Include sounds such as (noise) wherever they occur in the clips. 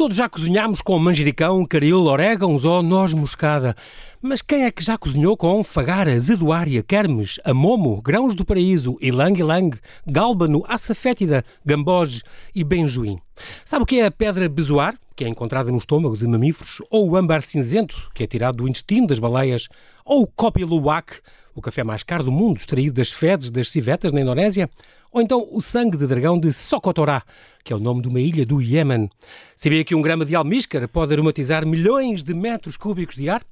Todos já cozinhámos com manjericão, caril, orégãos ou noz moscada. Mas quem é que já cozinhou com fagara, zeduária, kermes, amomo, grãos do paraíso, ilang-ilang, gálbano, açafétida, gamboge e benjoim? Sabe o que é a pedra bezoar, que é encontrada no estômago de mamíferos, ou o âmbar cinzento, que é tirado do intestino das baleias, ou o kopi luwak, o café mais caro do mundo, extraído das fezes das civetas na Indonésia? Ou então o sangue de dragão de Socotorá, que é o nome de uma ilha do Iémen. Sabia que um grama de almíscar pode aromatizar milhões de metros cúbicos de ar?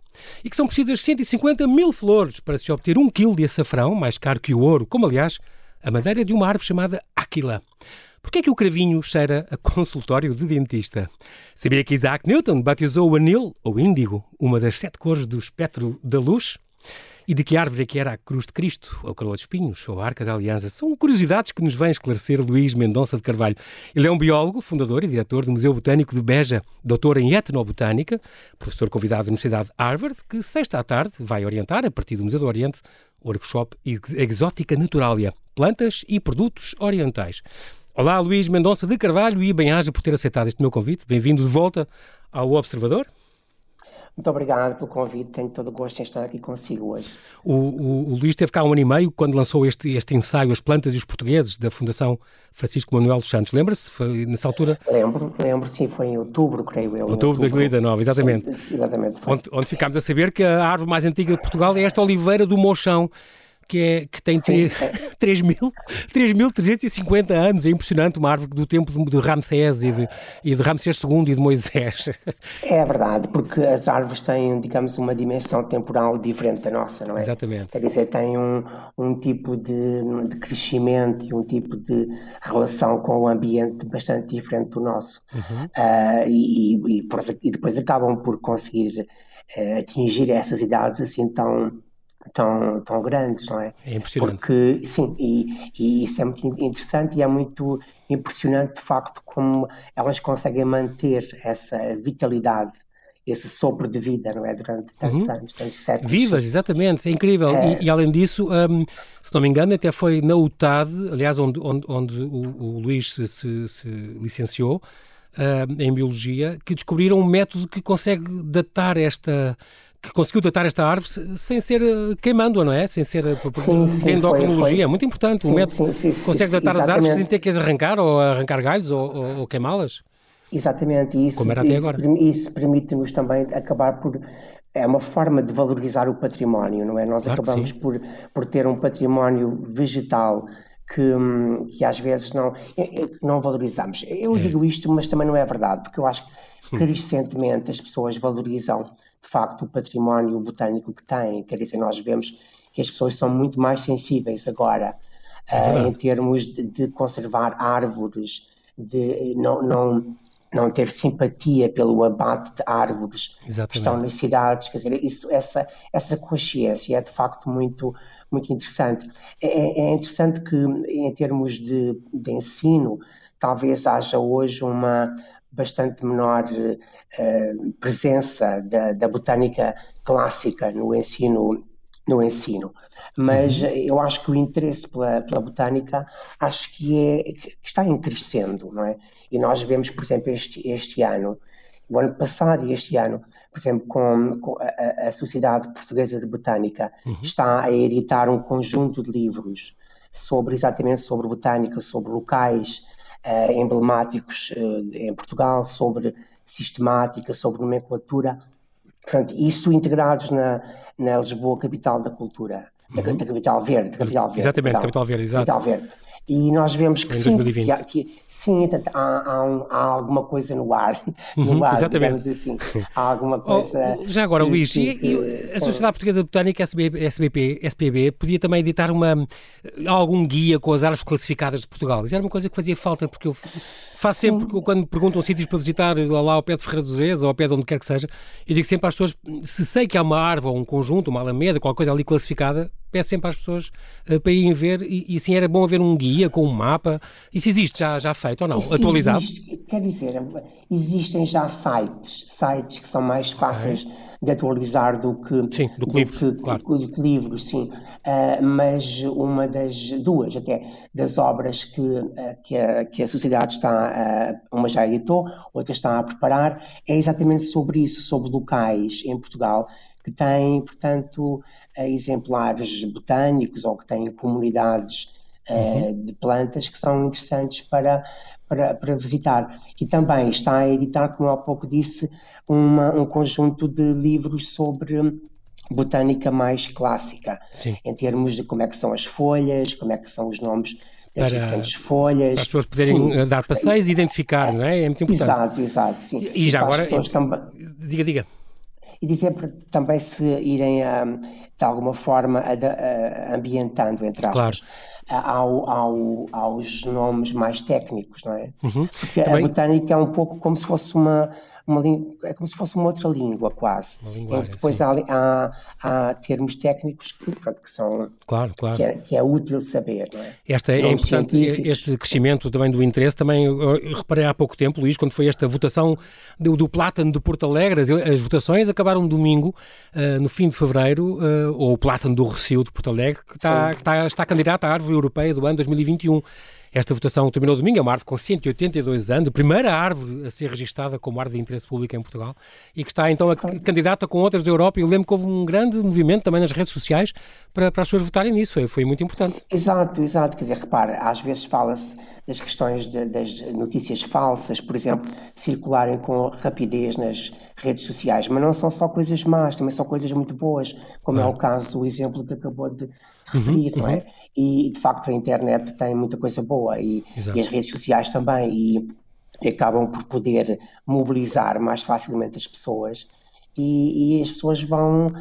E que são precisas 150 mil flores para se obter um quilo de açafrão, mais caro que o ouro, como aliás a madeira de uma árvore chamada Aquila. Porquê é que o cravinho cheira a consultório de dentista? Sabia que Isaac Newton batizou o anil, ou índigo, uma das sete cores do espectro da luz? E de que árvore é que era a cruz de Cristo, ou coroa de espinhos, ou a arca da aliança? São curiosidades que nos vem esclarecer Luís Mendonça de Carvalho. Ele é um biólogo, fundador e diretor do Museu Botânico de Beja, doutor em etnobotânica, professor convidado da Universidade de Harvard, que sexta à tarde vai orientar, a partir do Museu do Oriente, o workshop Exótica Naturalia, plantas e produtos orientais. Olá, Luís Mendonça de Carvalho, e bem-aja por ter aceitado este meu convite. Bem-vindo de volta ao Observador. Muito obrigado pelo convite, tenho todo o gosto em estar aqui consigo hoje. O, o, o Luís esteve cá um ano e meio quando lançou este, este ensaio As Plantas e os Portugueses, da Fundação Francisco Manuel dos Santos. Lembra-se? Nessa altura? Lembro, lembro, sim, foi em outubro, creio eu. Outubro de 2019, exatamente. Sim, exatamente. Onde, onde ficámos a saber que a árvore mais antiga de Portugal é esta oliveira do Mochão, que, é, que tem 3.350 (laughs) anos. É impressionante, uma árvore do tempo de, de Ramsés e de, e de Ramsés II e de Moisés. É verdade, porque as árvores têm, digamos, uma dimensão temporal diferente da nossa, não é? Exatamente. Quer dizer, têm um, um tipo de, de crescimento e um tipo de relação com o ambiente bastante diferente do nosso. Uhum. Uh, e, e, e, depois acabam por conseguir uh, atingir essas idades assim tão tão, tão grandes, não é? É impressionante. Porque, sim, e, e isso é muito interessante e é muito impressionante, de facto, como elas conseguem manter essa vitalidade esse sopro de vida, não é? Durante tantos uhum. anos, tantos séculos. Vivas, exatamente, é incrível. É... E, e, além disso, um, se não me engano, até foi na UTAD, aliás, onde, onde, onde o, o, Luís se, se, se licenciou, uh, em Biologia, que descobriram um método que consegue datar esta que conseguiu datar esta árvore sem ser eh, queimando-a, não é? Sem ser sim, endocrinologia. É muito importante. Sim, um método sim, sim, consegue datar as árvores sem ter que as arrancar ou arrancar galhos ou, ou, ou queimá-las. Exatamente, isso, Como era até isso, agora. isso permite-nos também acabar por. É uma forma de valorizar o património, não é? Nós claro acabamos por, por ter um património vegetal que, hum, que às vezes não, é, é, não valorizamos. Eu é. digo isto, mas também não é verdade, porque eu acho que hum. recentemente as pessoas valorizam de facto o património botânico que têm. Quer dizer, nós vemos que as pessoas são muito mais sensíveis agora uh, em termos de, de, conservar árvores, de não, não, não ter simpatia pelo abate de árvores Exatamente. que estão nas cidades. Quer dizer, isso, essa, essa consciência é de facto muito, muito interessante. É, é interessante que, em termos de, de ensino, talvez haja hoje uma bastante menor uh, presença da, da, botânica clássica no ensino no ensino, mas uhum. eu acho que o interesse pela, pela botânica acho que, é, que está em crescendo, não é? E nós vemos, por exemplo, este, este ano, o ano passado e este ano, por exemplo, com, com a, a, Sociedade Portuguesa de Botânica uhum. está a editar um conjunto de livros sobre exatamente sobre botânica, sobre locais uh, emblemáticos uh, em Portugal, sobre sistemática, sobre nomenclatura. Portanto, isto integrados na, na Lisboa, capital da cultura, uhum. da, da, capital verde. Da capital verde Exatamente, capital, capital verde, exato. Capital verde. E nós vemos que em sim, que, há, que, sim há, há, um, há, alguma coisa no ar, (laughs) no uhum, ar, exatamente. assim. Há alguma oh, coisa... Oh, já agora, que, Luís, que, e, a Sociedade Portuguesa de Botânica, SBP, SBP, SPB, podia também editar uma, algum guia com as árvores classificadas de Portugal. Isso era uma coisa que fazia falta, porque eu faço sim. sempre, quando me perguntam sítios para visitar, lá ao pé de Ferreira dos Zés, ou ao pé de onde quer que seja, eu digo sempre às pessoas, se sei que há uma árvore, ou um conjunto, uma alameda, qualquer coisa ali classificada, peço sempre às pessoas uh, para irem ver e, e sim era bom haver um guia com um mapa. Isso existe já, já feito ou não? Isso Atualizado? Existe, quer dizer, existem já sites, sites que são mais fáceis okay. de atualizar do que, sim, do que, do livros, que, claro. do que livros, sim. Uh, mas uma das duas, até, das obras que, uh, que, a, que a sociedade está, uh, uma já editou, outra está a preparar, é exatamente sobre isso, sobre locais em Portugal que têm, portanto, exemplares botânicos ou que têm comunidades uhum. de plantas que são interessantes para, para, para, visitar. E também está a editar, como há pouco disse, uma, um conjunto de livros sobre botânica mais clássica, Sim. em termos de como é que são as folhas, como é que são os nomes das para, diferentes folhas. Para as pessoas poderem sim. Eh, dar passeios e identificar, não é? É muito importante. Exato, exato, sim. E, e já agora, também... diga, diga. E dizer também se irem, de alguma forma, ambientando, entre aspas, claro ao, ao, aos nomes mais técnicos, não é? Uhum. Porque Também... a botânica é um pouco como se fosse uma, uma é como se fosse uma outra língua quase. Que depois há, há, há, termos técnicos que, pronto, que são claro, claro. Que, é, que é útil saber. Não é? Esta é importante, este crescimento também do interesse, também reparei há pouco tempo, Luís, quando foi esta votação do, do Plátano de Porto Alegre, as, as votações acabaram domingo, uh, no fim de fevereiro, uh, ou o Plátano do Recio de Porto Alegre, que está, que está, está candidato à árvore europeia do ano 2021. Esta votação terminou domingo, é uma árvore com 182 anos, a primeira árvore a ser registada como árvore de interesse público em Portugal e que está então a candidata com outras da Europa. Eu lembro que houve um grande movimento também nas redes sociais para, para as pessoas votarem nisso, foi, foi muito importante. Exato, exato. Quer dizer, repara, às vezes fala-se das questões de, das notícias falsas, por exemplo, circularem com rapidez nas redes sociais, mas não são só coisas más, também são coisas muito boas, como é o caso, o exemplo que acabou de referir, uhum, não é? Uhum. E de facto a internet tem muita coisa boa e, e as redes sociais também, e, e, acabam por poder mobilizar mais facilmente as pessoas e, e as pessoas vão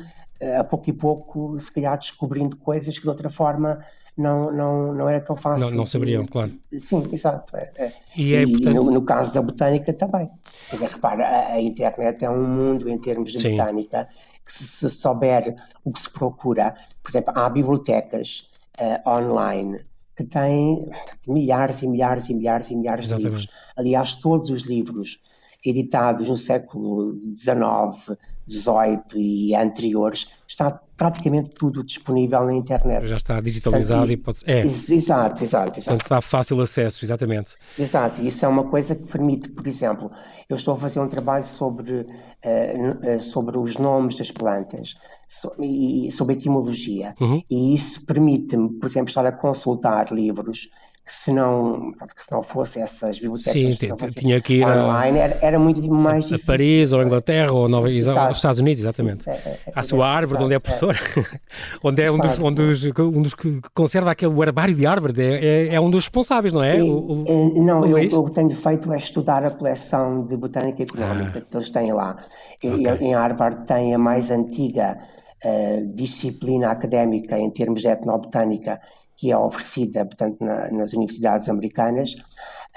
a pouco e pouco, se calhar, descobrindo coisas que de outra forma não, não, não era tão fácil. Não, não saberiam, claro. Sim, exato. É, é. E, é, e portanto... no, no, caso da botânica também. Quer dizer, repara, a, a, internet é um mundo em termos de Sim. botânica que se, se, souber o que se procura, por exemplo, há bibliotecas uh, online que têm milhares e milhares e milhares e milhares Exatamente. de livros. Aliás, todos os livros editados no século XIX, XVIII e anteriores, está praticamente tudo disponível na internet. Já está digitalizado Portanto, e pode... É. Exato, exato, exato. Portanto, está fácil acesso, exatamente. Exato, isso é uma coisa que permite, por exemplo, eu estou a fazer um trabalho sobre, uh, sobre os nomes das plantas so, e sobre etimologia, uhum. e isso permite-me, por exemplo, estar a consultar livros se não, que se não fosse essas bibliotecas Sim, tinha que ir online, a, era, era, muito mais a difícil. Paris ou Inglaterra ou Nova, os Estados Unidos, exatamente. Sim, é, é, à sua é, árvore, onde é professor, (laughs) onde é um dos, um dos, um dos que conserva aquele herbário de árvore, é, é um dos responsáveis, não é? E, o, o, não, o eu, o que tenho feito é estudar a coleção de botânica económica ah. que eles têm lá. Okay. Em Harvard tem a mais antiga uh, disciplina académica em termos de etnobotânica que é oferecida, portanto, na, nas universidades americanas,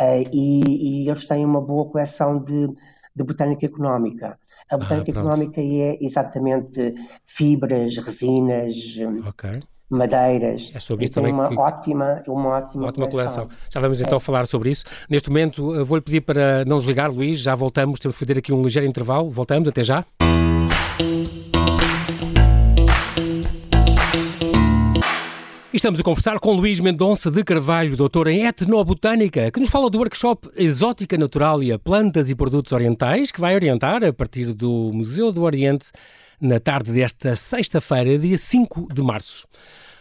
uh, e, e, eles têm uma boa coleção de, de botânica económica. A botânica ah, económica é exatamente fibras, resinas, okay. madeiras. É sobre isso tem também uma que... ótima, uma ótima, ótima coleção. coleção. Já vamos então é. falar sobre isso. Neste momento, vou-lhe pedir para não desligar, Luís, já voltamos, temos que fazer aqui um ligeiro intervalo. Voltamos, até já. Estamos a conversar com Luís Mendonça de Carvalho, doutor em etnobotânica, que nos fala do workshop Exótica Naturalia, Plantas e Produtos Orientais, que vai orientar a partir do Museu do Oriente na tarde desta sexta-feira, dia 5 de março.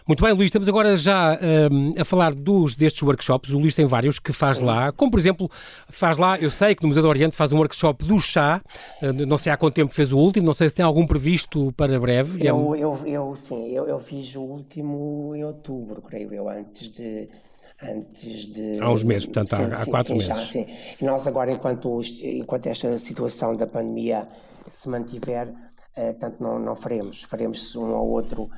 Muito bem, Luís, estamos agora já um, a falar dos, destes workshops. O Luís tem vários que faz lá, como por exemplo, faz lá, eu sei que no Museu do Oriente faz um workshop do chá, uh, não sei há quanto tempo fez o último, não sei se tem algum previsto para breve. Eu, eu, eu sim, eu, eu fiz o último em outubro, creio eu, antes de antes de... Há uns meses, portanto, sim, há, há quatro sim, meses. Já, sim. E nós agora, enquanto, enquanto esta situação da pandemia se mantiver, uh, tanto não, não faremos, faremos um ou outro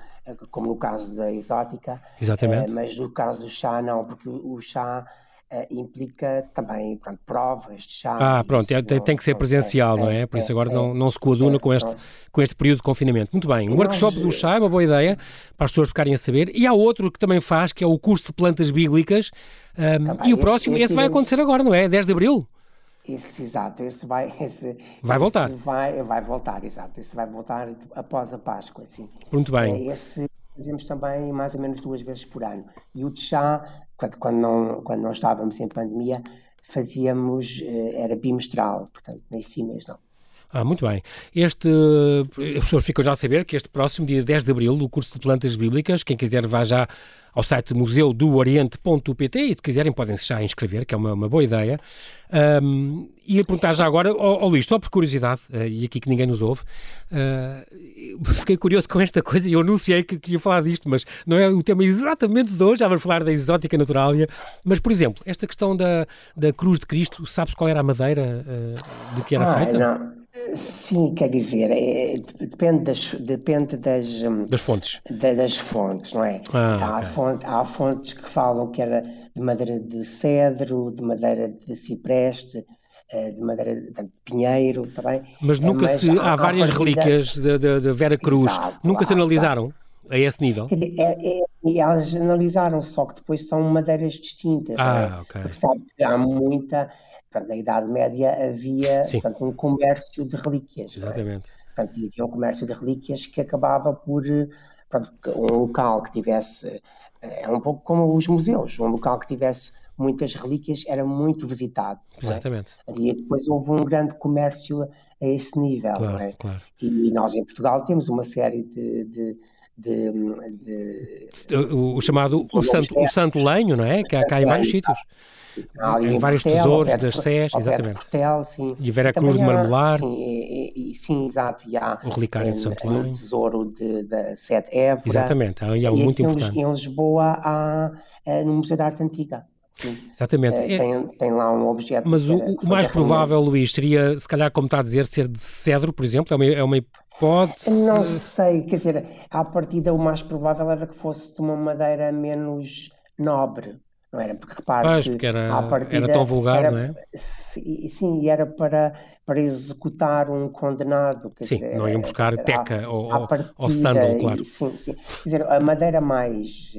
como no caso da exótica. Exatamente. mas no caso do chá, não, porque o chá uh, implica também pronto, provas de chá. Ah, pronto, é, tem, tem, que ser presencial, não é? Por isso agora não, não se coaduna com, este, com este período de confinamento. Muito bem, um workshop do chá é uma boa ideia para as pessoas ficarem a saber. E há outro que também faz, que é o curso de plantas bíblicas. Um, e o próximo, esse, esse vai acontecer agora, não é? 10 de Abril. Esse, exato, esse vai... (laughs) Esse, vai voltar. Esse vai, vai voltar, exato. Esse vai voltar após a Páscoa, sim. Muito bem. É, esse fazemos também mais ou menos duas vezes por ano. E o de chá, quando, quando, não, quando não estávamos em pandemia, fazíamos, eh, era bimestral, portanto, nesse mês não. Ah, muito bem. Este, as pessoas ficam já a saber que este próximo dia 10 de Abril, o curso de plantas bíblicas, quem quiser vá já ao site museudooriente.pt e se quiserem podem se já inscrever, que é uma, uma boa ideia. Um, e a perguntar já agora ao, ao Luís, só por curiosidade, uh, e aqui que ninguém nos ouve, uh, fiquei curioso com esta coisa e eu anunciei que, que, ia falar disto, mas não é o tema exatamente de hoje, já vamos falar da exótica naturália. Mas, por exemplo, esta questão da, da cruz de Cristo, sabes qual era a madeira uh, de que era ah, feita? Não. Sim, quer dizer, é, depende, das, depende das, hum, das fontes. Da, das fontes, não é? Ah, há, okay. fonte, há fontes que falam que era de madeira de cedro, de madeira de cipreste, eh, de madeira de, de pinheiro, também. Mas nunca Mas se. Há, há várias relíquias de, de Vera Cruz. Exato, nunca se analisaram? Exato. A esse nível? É, é, é, elas analisaram, só que depois são madeiras distintas. Ah, é? ok. Porque sabe que há muita Portanto, na Idade Média havia portanto, um comércio de relíquias. É? Exatamente. É? Portanto, havia um comércio de relíquias que acabava por portanto, um local que tivesse. É um pouco como os museus, um local que tivesse muitas relíquias era muito visitado. É? Exatamente. É? E depois houve um grande comércio a esse nível. Claro, é? claro. E nós em Portugal temos uma série de, de de, de, o, o, chamado o santo, o santo lenho, não é? Que há, cá em vários sítios. Ali em, vários Portel, tesouros das Sés, exatamente. Portel, sim. E Vera Cruz de Marmelar. Sim, e, e, sim, exato. E há o relicário de Santo Lenho. O tesouro da Sete Évora. Exatamente, aí é muito importante. Em Lisboa, há, é, no Museu da Arte Antiga. Sim. Exatamente. É, tem, tem, lá um objeto. Mas o, o mais provável, Luís, seria, se calhar, como está a dizer, ser de cedro, por exemplo? É uma, é uma hipótese? Não sei, quer dizer, à partida o mais provável era que fosse de uma madeira menos nobre não era? Porque repare pois, porque era, partida, era tão vulgar, era, não é? Sim, era para, para executar um condenado. sim, dizer, não iam buscar era, teca ou, partida, ou sandal, claro. sim, sim. Quer dizer, a madeira mais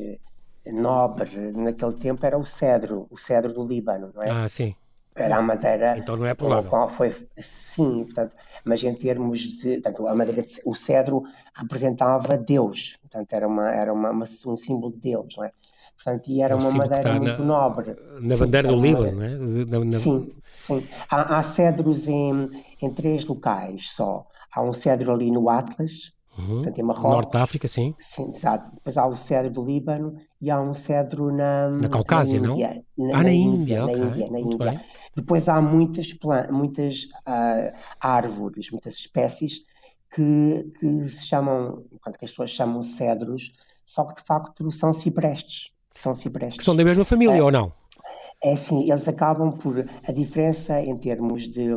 nobre naquele tempo era o cedro, o cedro do Líbano, não é? Ah, sim. Era a madeira. Então não é provável. Qual foi, sim, portanto, mas em termos de. Portanto, a madeira, o cedro representava Deus, portanto, era, uma, era uma, uma um símbolo de Deus, não é? Portanto, e era é uma madeira muito na, nobre. Na sim, bandeira do Líbano, não é? Na, na... Sim, sim. Há, há cedros em, em três locais só. Há um cedro ali no Atlas, uhum. portanto, em Marrocos. Norte da África, sim. Sim, exato. Depois há o cedro do Líbano e há um cedro na, na Caucásia, na Índia. não? Na, ah, na, na Índia, Índia, okay. na Índia, na Muito Índia. Bem. Depois há muitas, muitas uh, árvores, muitas espécies que, que se chamam, que as pessoas chamam cedros, só que de facto são ciprestes que são ciprestes. Que são da mesma família, é, ou não? É sim, eles acabam por. A diferença em termos de,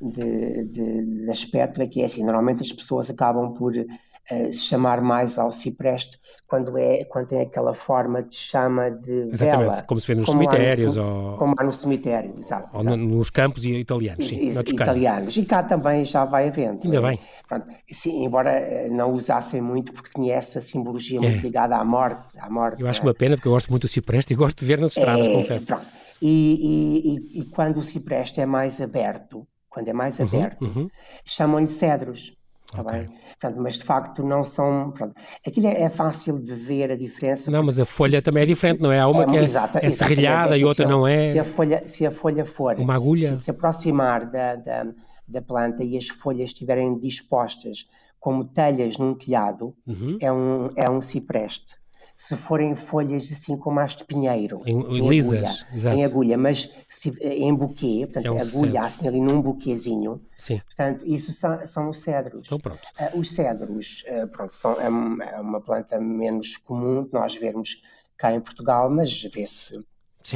de, de, de aspecto é que é assim: normalmente as pessoas acabam por uh, chamar mais ao cipreste quando, é, quando tem aquela forma de chama de Exatamente, vela. como se vê nos cemitérios. No, ou... Como há no cemitério, exato. Ou exato. nos campos italianos, sim. italianos. E cá também já vai havendo. Ainda bem. Pronto, sim, embora eh, não usassem muito, porque tinha essa simbologia muito é. ligada à morte, à morte. Eu acho uma pena, porque eu gosto muito do cipreste e gosto de ver nas estradas, é, confesso. Pronto. E, e, e, quando o cipreste é mais aberto, quando é mais aberto, uhum, uhum. chamam-lhe cedros. Está okay. bem? Portanto, mas de facto não são. Pronto. Aquilo é, é, fácil de ver a diferença. Não, mas a folha se, também é diferente, não é? Há uma é, que é, exata, é serrilhada e outra não é. Se a folha, se a folha for. Uma agulha. Se se aproximar da, da, da planta e as folhas estiverem dispostas como telhas num telhado, uhum. é, um, é um cipreste. Se forem folhas assim como as de pinheiro, em, em lisas, agulha, em agulha, mas se, em buquê, portanto, é um agulha assim ali num buquezinho, Sim. portanto, isso são, são os cedros. Então pronto. Uh, os cedros, uh, pronto, são, é, é, uma planta menos comum de nós vermos cá em Portugal, mas vê-se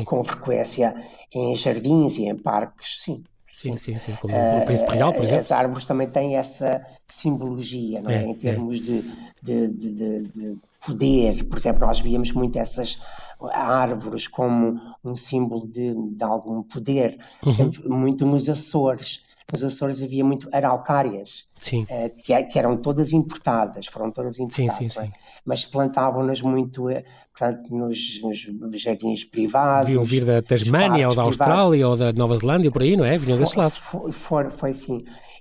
com frequência em jardins e em parques, sim. Sim, sim, sim, como o Príncipe Real, por exemplo. As árvores também têm essa simbologia, não é? é em termos é. De, de, de, de, poder. Por exemplo, nós víamos muito essas árvores como um símbolo de, de algum poder. Por uhum. exemplo, muito nos Açores nos Açores havia muito araucárias, uh, que, é, que, eram todas importadas, foram todas importadas, sim, sim, é? sim. mas plantavam-nas muito uh, portanto, nos, nos, jardins privados. Deviam vir da Tasmânia ou da Austrália ou da Nova Zelândia, por aí, não é? Vinham desse lado. Foi, foi, foi assim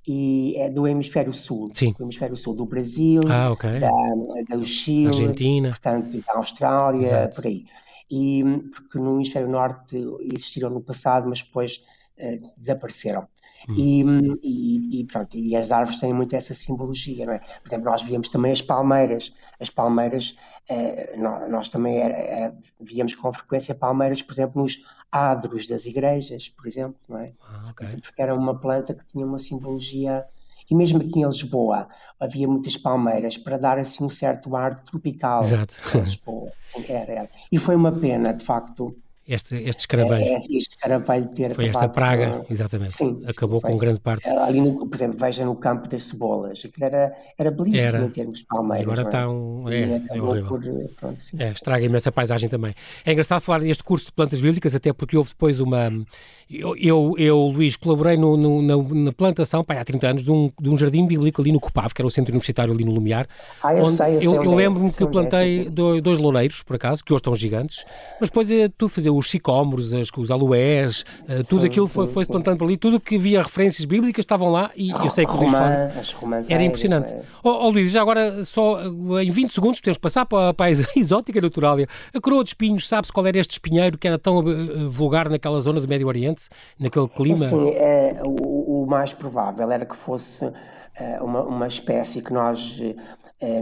e é do hemisfério sul, Sim. do hemisfério sul do Brasil, ah, okay. da, do Chile, Argentina, portanto, da Austrália, Exato. por aí. E porque no hemisfério norte existiram no passado, mas depois uh, desapareceram. Hum. E, e, pronto, e as árvores têm muito essa simbologia, não é? Por exemplo, nós víamos também as palmeiras. As palmeiras, eh, nós, nós, também era, era, víamos com frequência palmeiras, por exemplo, nos adros das igrejas, por exemplo, não é? Ah, okay. Porque era uma planta que tinha uma simbologia. E mesmo aqui em Lisboa havia muitas palmeiras para dar assim um certo ar tropical. Exato. Lisboa. Era, era. E foi uma pena, de facto, este, este escaravelho. É, escaravelho ter Foi esta praga, com... exatamente. Sim, Acabou sim, com grande parte. É, ali, no, por exemplo, veja no campo das cebolas. Aquilo era, era belíssimo era. em termos de palmeiras. Agora está um. É, é horrível. Por, pronto, é, estraga imensa paisagem também. É engraçado falar deste curso de plantas bíblicas, até porque houve depois uma. Eu, eu, eu Luís, colaborei no, no, na, na, plantação, pá, há 30 anos, de um, de um jardim bíblico ali no Copave, que era o centro universitário ali no Lumiar. Ah, eu sei, eu, eu, eu lembro-me que plantei dois, dois loureiros, por acaso, que hoje estão gigantes, mas depois é tudo fazer os sicómoros, as, os aloés, uh, tudo sim, aquilo sim, foi, foi plantando por ali, tudo que havia referências bíblicas estavam lá e eu sei que o Luís Era impressionante. É. Oh, oh, Luís, já agora, só eh, em 20 segundos, temos que passar para, para a (laughs) exótica naturália. A coroa de espinhos, sabe-se qual era este espinheiro que era tão uh, vulgar naquela zona do Médio Oriente, naquele clima? Sim, é, o, o, mais provável era que fosse uma, uma espécie que nós eh,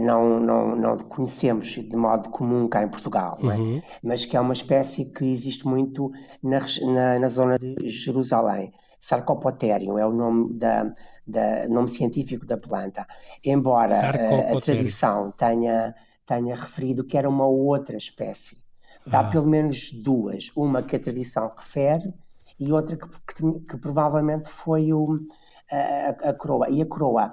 não, não, não conhecemos de modo comum cá em Portugal, é? uhum. mas que é uma espécie que existe muito na, na, na zona de Jerusalém. Sarcopoterium é o nome, da, da, nome científico da planta. Embora a, eh, a tradição tenha, tenha referido que era uma outra espécie. Há ah. pelo menos duas. Uma que a tradição refere e outra que, que, que provavelmente foi o, a, a, coroa. E a coroa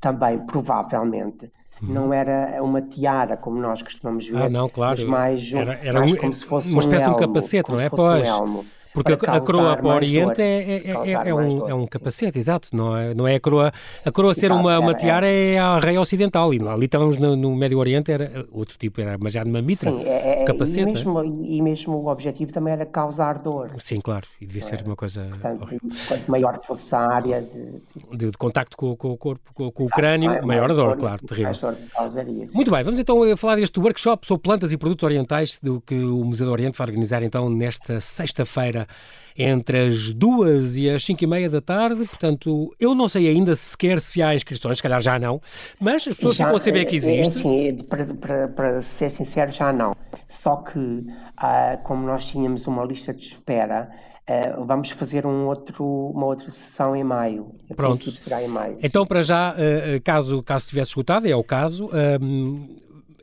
também, provavelmente, Uhum. Não era uma tiara, como nós costumamos ver. Ah, não, claro. Mas mais, era, era mais um, como se fosse uma espécie um elmo, de um capacete, não é? Pois. Um porque a, coroa para o Oriente é, é, é, é, um, é um capacete, exato. Não é, não é a coroa. A coroa ser exato, uma, uma tiara é a rei ocidental. E ali estávamos no, no, Médio Oriente, era outro tipo, era mas já numa mitra. Sim, é, capacete. E mesmo, e mesmo o objetivo também era causar dor. Sim, claro. E devia ser uma coisa. Portanto, quanto maior fosse a área de, de, de contacto com, com, o corpo, com, com o crânio, maior, maior dor, dor, claro, terrível. Dor causaria, Muito bem, vamos então falar deste workshop sobre plantas e produtos orientais do que o Museu do Oriente vai organizar então nesta sexta-feira entre as duas e as cinco e meia da tarde. Portanto, eu não sei ainda sequer se há inscrições, se calhar já não, mas as pessoas já, a saber que é, é existe. Sim, para, para, para, ser sincero, já não. Só que, ah, como nós tínhamos uma lista de espera, Uh, vamos fazer um outro, uma outra sessão em maio. Pronto. será em maio. Então, sim. para já, uh, caso, caso estivesse esgotado, é o caso,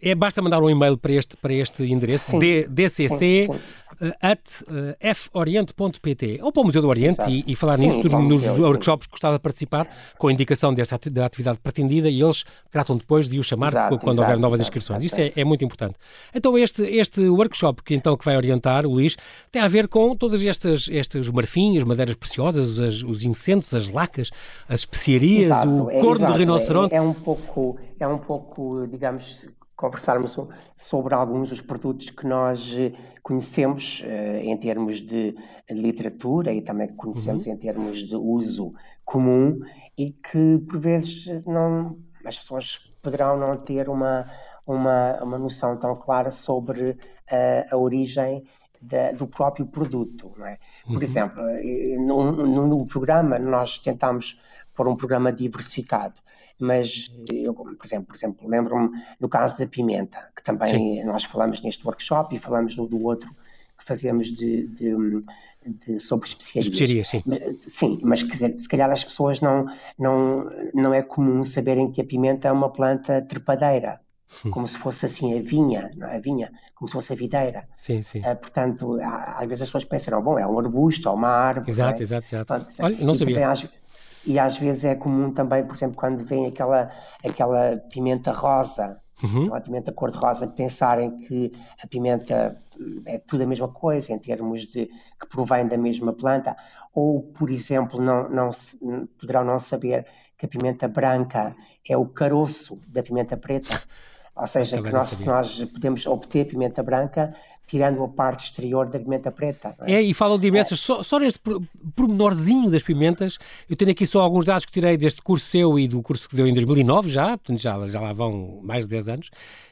é, basta mandar um e-mail para este, para este endereço, sim. dcc sim, sim at uh, foriente.pt ou para o Museu do Oriente e, e, falar nisso dos, nos museu, workshops que gostava de participar com a indicação desta da atividade pretendida e eles tratam depois de o chamar exato, quando exato, houver novas exato, inscrições. Isso é, é, muito importante. Então este, este workshop que então que vai orientar, Luís, tem a ver com todos estes, estes marfins, as madeiras preciosas, as, os incensos, as lacas, as especiarias, o é, corno de rinoceronte. É, é um pouco, é um pouco, digamos, conversarmos sobre alguns dos produtos que nós eh, conhecemos uh, em termos de literatura e também conhecemos uhum. em termos de uso comum e que por vezes não as pessoas poderão não ter uma uma, uma noção tão clara sobre uh, a origem da, do próprio produto, não é? Por uhum. exemplo, no, no, no programa nós tentamos pôr um programa diversificado mas eu, por exemplo, por exemplo lembro-me do caso da pimenta, que também Sim. nós falamos neste workshop e falamos no do outro que fazemos de, de, de sobre especiarias. Especiarias, sim. Mas, sim, mas dizer, se calhar as pessoas não, não, não é comum saberem que a pimenta é uma planta trepadeira. hum. como se fosse assim a vinha, não é? A vinha, como se fosse a videira. Sim, sim. Uh, portanto, às vezes as pessoas pensam, bom, é um arbusto ou uma árvore. Exato, é? exato, exato. Olha, não sabia. Às, e às vezes é comum também, por exemplo, quando vem aquela, aquela pimenta rosa, uhum. aquela pimenta cor-de-rosa, pensarem que a pimenta é tudo a mesma coisa em termos de que provém da mesma planta, ou, por exemplo, não, não poderão não saber que a pimenta branca é o caroço da pimenta preta. (laughs) Ou seja, que nós, nós podemos obter pimenta branca tirando a parte exterior da pimenta preta. É? é? e falam de imensas, é. só, só neste pormenorzinho das pimentas, eu tenho aqui só alguns dados que tirei deste curso seu e do curso que deu em 2009 já, portanto já, já lá vão mais de 10 anos,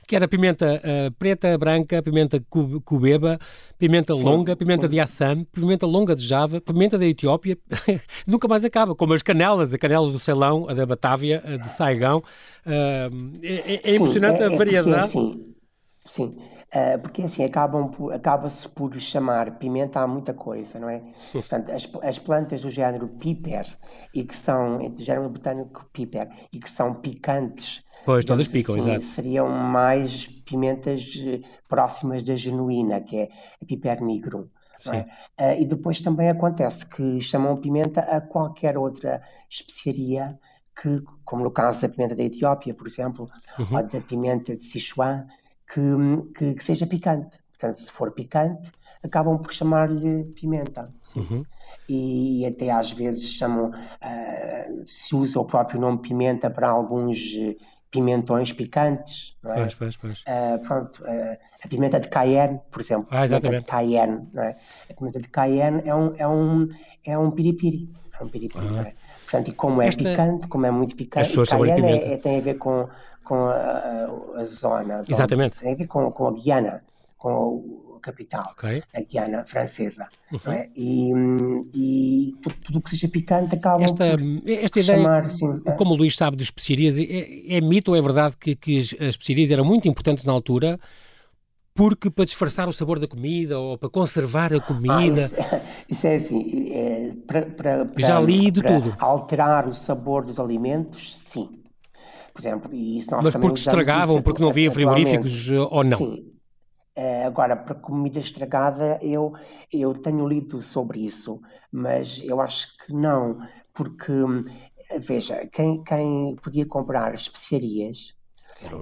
que era pimenta uh, preta, branca, pimenta cubeba, pimenta sim, longa, pimenta sim. de Assam, pimenta longa de Java, pimenta da Etiópia, (laughs) nunca mais acaba, como as canelas, a canela do Ceilão, a da Batávia, a de Saigão, uh, é, é, impressionante é, a variedade. Sim, sim. Uh, porque assim acaba-se por chamar pimenta a muita coisa, não é? (laughs) Portanto, as, as, plantas do género piper e que são do género botânico piper e que são picantes, pois todas picam, assim, exato. seriam mais pimentas eh, próximas da genuína, que é a piper nigrum. É? Uh, e depois também acontece que chamam pimenta a qualquer outra especiaria que, como no caso da pimenta da Etiópia, por exemplo, uhum. ou da pimenta de Sichuan, que, que, que, seja picante. Portanto, se for picante, acabam por chamar-lhe pimenta. Uhum. E, e, até às vezes chamam, uh, se usa o próprio nome pimenta para alguns eh, pimentões picantes. Não é? Pois, pois, pois. Uh, pronto, uh, a pimenta de Cayenne, por exemplo. Ah, exatamente. A pimenta de Cayenne, não é? A pimenta de Cayenne é um, é um, é um piripiri. Piripiri, ah. é? Portanto, e como é Esta... picante, como é muito picante, Cayenne é, é, tem a ver com com a, a zona. Exatamente. Tem a ver com, com a Guiana, com a capital, okay. a Guiana francesa. Uhum. É? E, e tudo o que seja picante acaba esta, por esta ideia, chamar, assim, como o Luís sabe de especiarias, é, é mito ou é verdade que, que as especiarias eram muito importantes na altura? Porque para disfarçar o sabor da comida ou para conservar a comida. Ah, isso, isso, é assim, é, para, para, para, já li de tudo. Alterar o sabor dos alimentos, sim por exemplo, e isso nós Mas porque estragavam, porque não havia frigoríficos eh, ou não? Sim. Uh, agora, para comida estragada, eu, eu tenho lido sobre isso, mas eu acho que não, porque, veja, quem, quem podia comprar especiarias,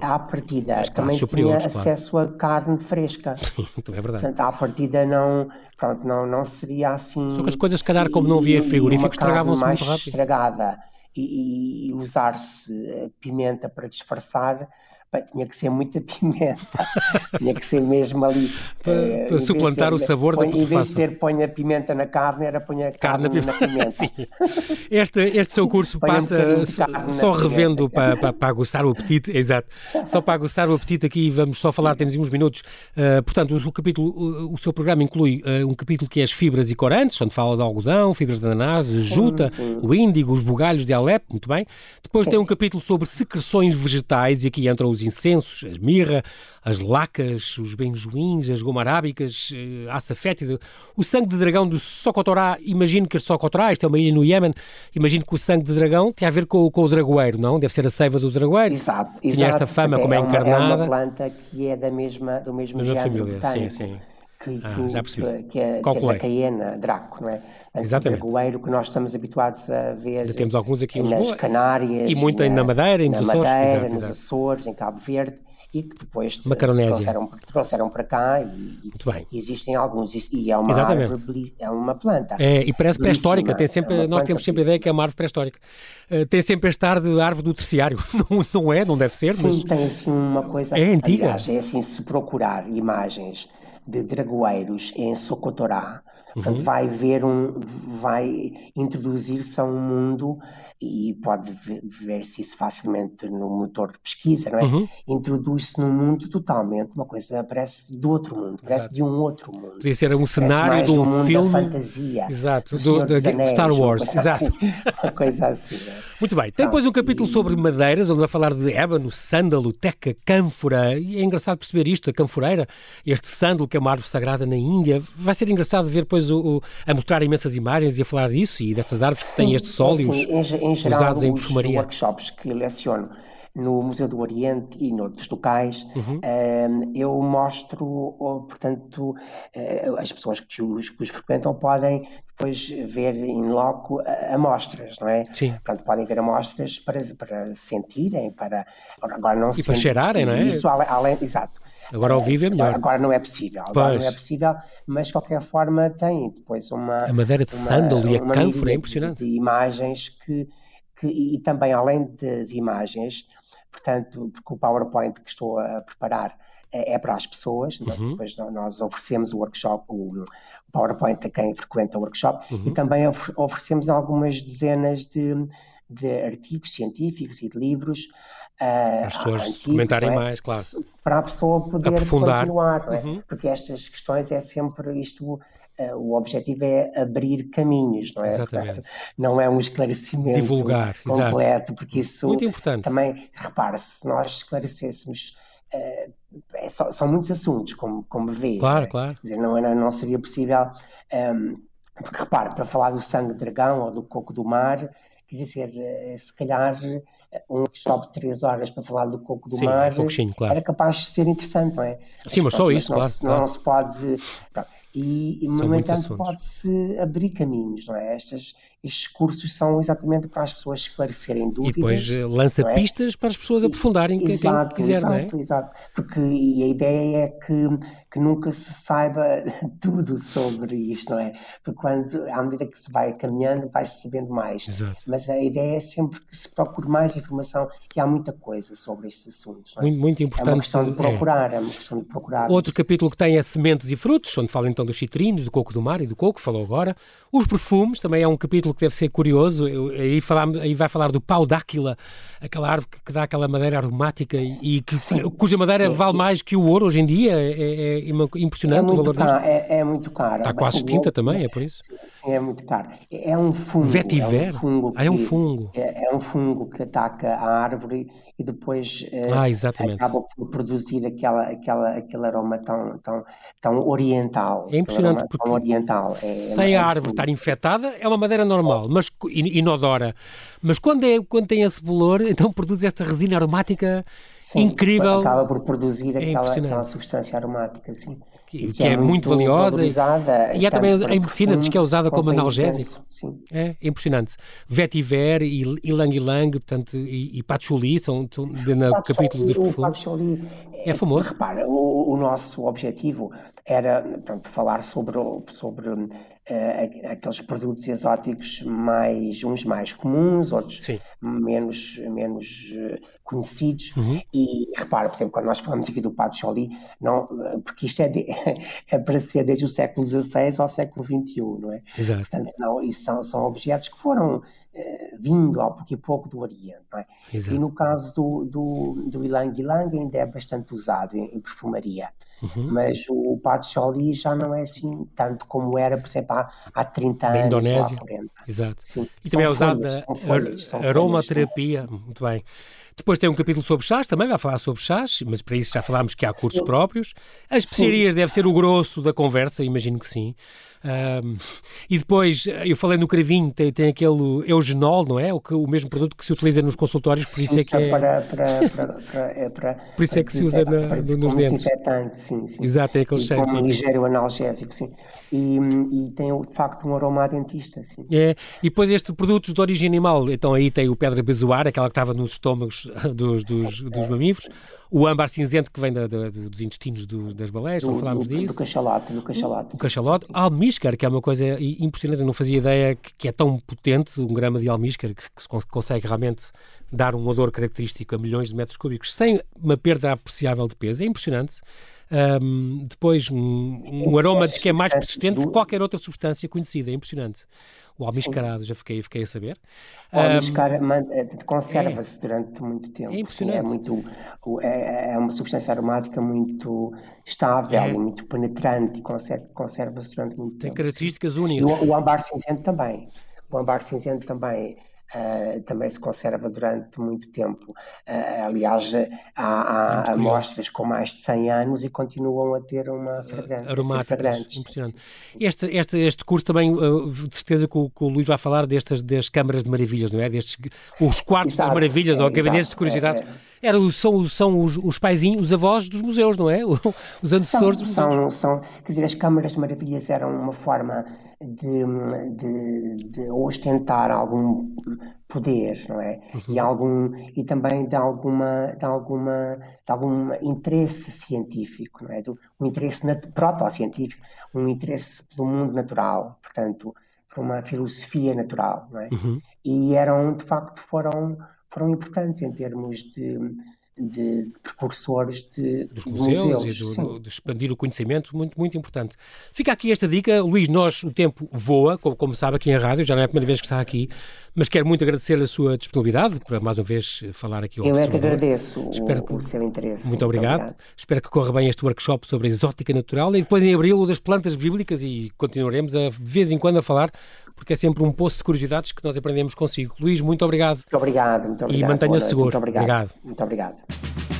à partida também tinha acesso a carne fresca. (laughs) Então é verdade. Portanto, à partida não, pronto, não, não seria assim. Só que as coisas, se calhar, como não havia frigorífico, estragavam-se muito rápido. estragada e, e usar-se pimenta para disfarçar, bem, tinha que ser muita (laughs) pimenta, tinha que ser mesmo ali. (laughs) para, uh, para suplantar ser, o sabor põe, da Em vez de ser põe a pimenta na carne, era põe a carne, carne na pimenta. (laughs) este, este seu curso passa um só, só revendo para, para, para aguçar o apetite, exato, só para aguçar o apetite aqui vamos só falar, temos uns minutos, uh, portanto o, o, capítulo, o, seu programa inclui uh, um capítulo que é as fibras e corantes, onde fala de algodão, fibras de ananás, juta, sim. o índigo, os bugalhos de Alepo, muito bem. Depois sim. tem um capítulo sobre secreções vegetais e aqui entram os incensos, a mirra, as lacas, os benjoins, as gomarábicas, eh, a açafétida, o sangue de dragão do Socotorá, imagino que Socotorá, isto é uma ilha no Iémen, imagino que o sangue de dragão tem a ver com, com o dragoeiro, não? Deve ser a seiva do dragoeiro. Exato, exato. Tinha esta fama, como é, é encarnada. É uma planta que é da mesma, do mesmo género família, botânico. sim, sim. Que, ah, já percebi. que, é, que é Dracaena, Draco, não é? Exatamente. O dragoeiro que nós estamos habituados a ver. Já temos alguns aqui nas Canárias. E muito na, na Madeira, na Açores. Madeira, exato, nos exato. Açores, em Cabo Verde e que depois trouxeram, trouxeram para cá e, e existem alguns e é uma Exatamente. árvore, é uma planta. É, e parece pré-histórica, tem sempre, é nós temos sempre a ideia que é uma árvore pré-histórica. Uh, tem sempre este ar de árvore do terciário, (laughs) não, não é, não deve ser, Sim, mas... tem assim uma coisa... É antiga. Aliás, é assim, se procurar imagens de dragoeiros em Socotorá, uhum. vai ver um, vai introduzir-se a um mundo e pode ver-se isso facilmente no motor de pesquisa, não é? Uhum. Introduz-se num mundo totalmente, uma coisa parece do outro mundo, parece Exato. de um outro mundo. Podia ser um cenário de um filme. fantasia. Exato, do, do, Anéis, Star Wars. Uma Exato. Assim, uma coisa assim. É? Muito bem. Tem depois um capítulo e... sobre madeiras, onde vai falar de ébano, sândalo, teca, cânfora. E é engraçado perceber isto, a canforeira, este sândalo, que é uma árvore sagrada na Índia. Vai ser engraçado ver depois o, o a mostrar imensas imagens e a falar disso e destas árvores que têm estes óleos. Assim, em, geral, usados em perfumaria. Workshops que leciono no Museu do Oriente e noutros locais, uhum. eu mostro, portanto, eh, as pessoas que os, que os frequentam podem depois ver em loco amostras, não é? Sim. Portanto, podem ver amostras para, para sentirem, para agora não E para cheirarem, não é? Isso, além, além, exato. Agora ao vivo é melhor. Agora não é possível, agora pois. não é possível, mas de qualquer forma tem depois uma. A madeira de sândalo e a cânfora é impressionante. De imagens que, que, e também além das imagens, portanto, porque o PowerPoint que estou a preparar é, é para as pessoas, é? uhum. depois nós oferecemos o workshop, o PowerPoint a quem frequenta o workshop, uhum. e também oferecemos algumas dezenas de, de artigos científicos e de livros Uh, As pessoas antigos, comentarem é? mais, claro. Para a pessoa poder Aprofundar. continuar, é? uhum. porque estas questões é sempre isto. Uh, o objetivo é abrir caminhos, não é? Exatamente. Portanto, não é um esclarecimento Divulgar, completo, exato. porque isso Muito importante. também, repare-se, se nós esclarecêssemos Uh, é só, são muitos assuntos, como, como vê. Claro, claro. Quer dizer, não, não seria possível. Um, ehm, porque repare, para falar do sangue de dragão ou do coco do mar, quer dizer, se calhar um workshop de três horas para falar do coco do Sim, mar um claro. era capaz de ser interessante, não é? Sim, mas, mas só isso, não claro. Se, claro. Não se pode. E, e no entanto, pode-se abrir caminhos, não é? Estas, estes cursos são exatamente para as pessoas esclarecerem dúvidas. E depois eh, lança é? pistas para as pessoas aprofundarem quem, exato, quem quiser, exato, não é? Exato, porque e a ideia é que, que nunca se saiba (laughs) tudo sobre isto, não é? Porque quando, à medida que se vai caminhando, vai-se sabendo mais. Exato. Mas a ideia é sempre que se procure mais informação e há muita coisa sobre estes assuntos. É? Muito, muito importante. É uma questão de procurar, é, é uma questão de procurar. Outro capítulo que tem é sementes e frutos, onde fala então dos citrinos, do coco do mar e do coco, falou agora. Os perfumes, também é um capítulo que deve ser curioso, Eu, aí, falamos, aí vai falar do pau dáquila, aquela árvore que, que dá aquela madeira aromática e, que, cuja madeira é, vale mais que o ouro hoje em dia, é, é, é impressionante é o valor caro, é, é, muito caro. Está quase extinta também, é por isso? Sim, é muito caro. É um fungo. Vetiver? É um fungo, ah, é um fungo. É, um fungo que ataca a árvore e depois eh, ah, acaba por produzir aquela, aquela, aquele aroma tão, tão, tão oriental. É impressionante porque oriental. Sem a árvore estar infectada é uma madeira normal, mas inodora. Mas quando, é, quando tem esse bolor, (laughs) então produz esta resina aromática sim, incrível. Acaba por produzir é aquela, aquela substância aromática, sim que, que, que é, é, muito, valiosa. E, e é também em medicina, diz que é usada como analgésico. Sim. É, é impressionante. Vetiver e Ilang Ilang, portanto, e, e Patchouli são, são no capítulo dos perfumes. é, é famoso. Repara, o, o nosso objetivo era falar sobre, sobre uh, aqueles produtos exóticos mais uns mais comuns, outros Sim. menos, menos uh, conhecidos. Uhum. E repara, por exemplo, quando nós falamos aqui do patchouli, não, porque isto é, de, (laughs) é para ser desde o século XVI ao século XXI, não é? Exato. Portanto, não, isso são, são objetos que foram eh, vindo ao pouco e pouco do Oriente. É? E no caso do, do, do ilang ilang ainda é bastante usado em, em perfumaria, uhum. mas o patchouli já não é assim tanto como era, por exemplo, há, há 30 da anos. Indonésia. Há 40. Exato. Sim. E também é usado na aromaterapia. Muito bem. Depois tem um capítulo sobre chás, também vai falar sobre chás, mas para isso já falámos que há cursos sim. próprios. As especiarias deve ser o grosso da conversa, imagino que sim. Um, e depois, eu falei no cravinho, tem, tem aquele eugenol, não é? O, que, o mesmo produto que se utiliza nos consultórios, por isso é que é... Para, para, para, é para (laughs) por isso é que se usa na, para, no, nos dentes. sim, sim. Exato, é aquele e cheiro. Como um ligeiro analgésico, sim. E, e tem, de facto, um aroma dentista, sim. É, e depois estes produtos de origem animal, então aí tem o pedra bezoar, aquela que estava nos estômagos (laughs) dos, dos, dos mamíferos, o âmbar cinzento que vem da, da, dos intestinos do, das baleias, não falámos do, disso. Do cachalote, do cachalote. O cachalote, almíscar, que é uma coisa impressionante, eu não fazia ideia que, que é tão potente, um grama de almíscar, que, que, se consegue realmente dar um odor característico a milhões de metros cúbicos sem uma perda apreciável de peso, é impressionante. Um, depois, um, um aroma diz que é mais persistente que qualquer outra substância conhecida, é impressionante. O almiscarado, já fiquei, fiquei a saber. O almiscar um, conserva-se é, durante muito tempo. É impressionante. É, muito, é, é uma substância aromática muito estável é. e muito penetrante e conserva-se durante muito Tem tempo. características únicas. E o, o ambar cinzento também. O ambar cinzento também uh, também se conserva durante muito tempo. Uh, aliás, há, há amostras com mais de 100 anos e continuam a ter uma fragrância. Aromáticas, impressionante. Este, este, este curso também, de certeza que o, que o Luís vai falar destas das câmaras de maravilhas, não é? Destes, os quartos exato, das maravilhas, é, ou gabinetes de curiosidades. É, é era, são, são os, os paizinhos, os avós dos museus, não é? (laughs) Os antecessores dos museus. São, são, quer dizer, as câmaras de maravilhas eram uma forma de, de, de ostentar algum poder, não é? Uhum. E, algum, e também de, alguma, de, alguma, de algum interesse científico, não é? Um interesse proto-científico, um interesse pelo mundo natural, portanto, por uma filosofia natural, não é? Uhum. E eram, de facto, foram foram importantes em termos de, de, de precursores de, dos museus, museus e do, de expandir o conhecimento, muito, muito importante. Fica aqui esta dica, Luís, nós, o tempo voa, como, como sabe aqui em rádio, já não é a primeira vez que está aqui, mas quero muito agradecer a sua disponibilidade para mais uma vez falar aqui ao Eu é que agradeço Espero o, que... o seu interesse. Muito, muito obrigado. obrigado. Espero que corra bem este workshop sobre exótica natural e depois em abril o das plantas bíblicas e continuaremos a, de vez em quando a falar porque é sempre um poço de curiosidades que nós aprendemos consigo. Luís, muito obrigado. Muito obrigado, muito obrigado. E mantenha-se seguro. Muito obrigado. obrigado. Muito obrigado.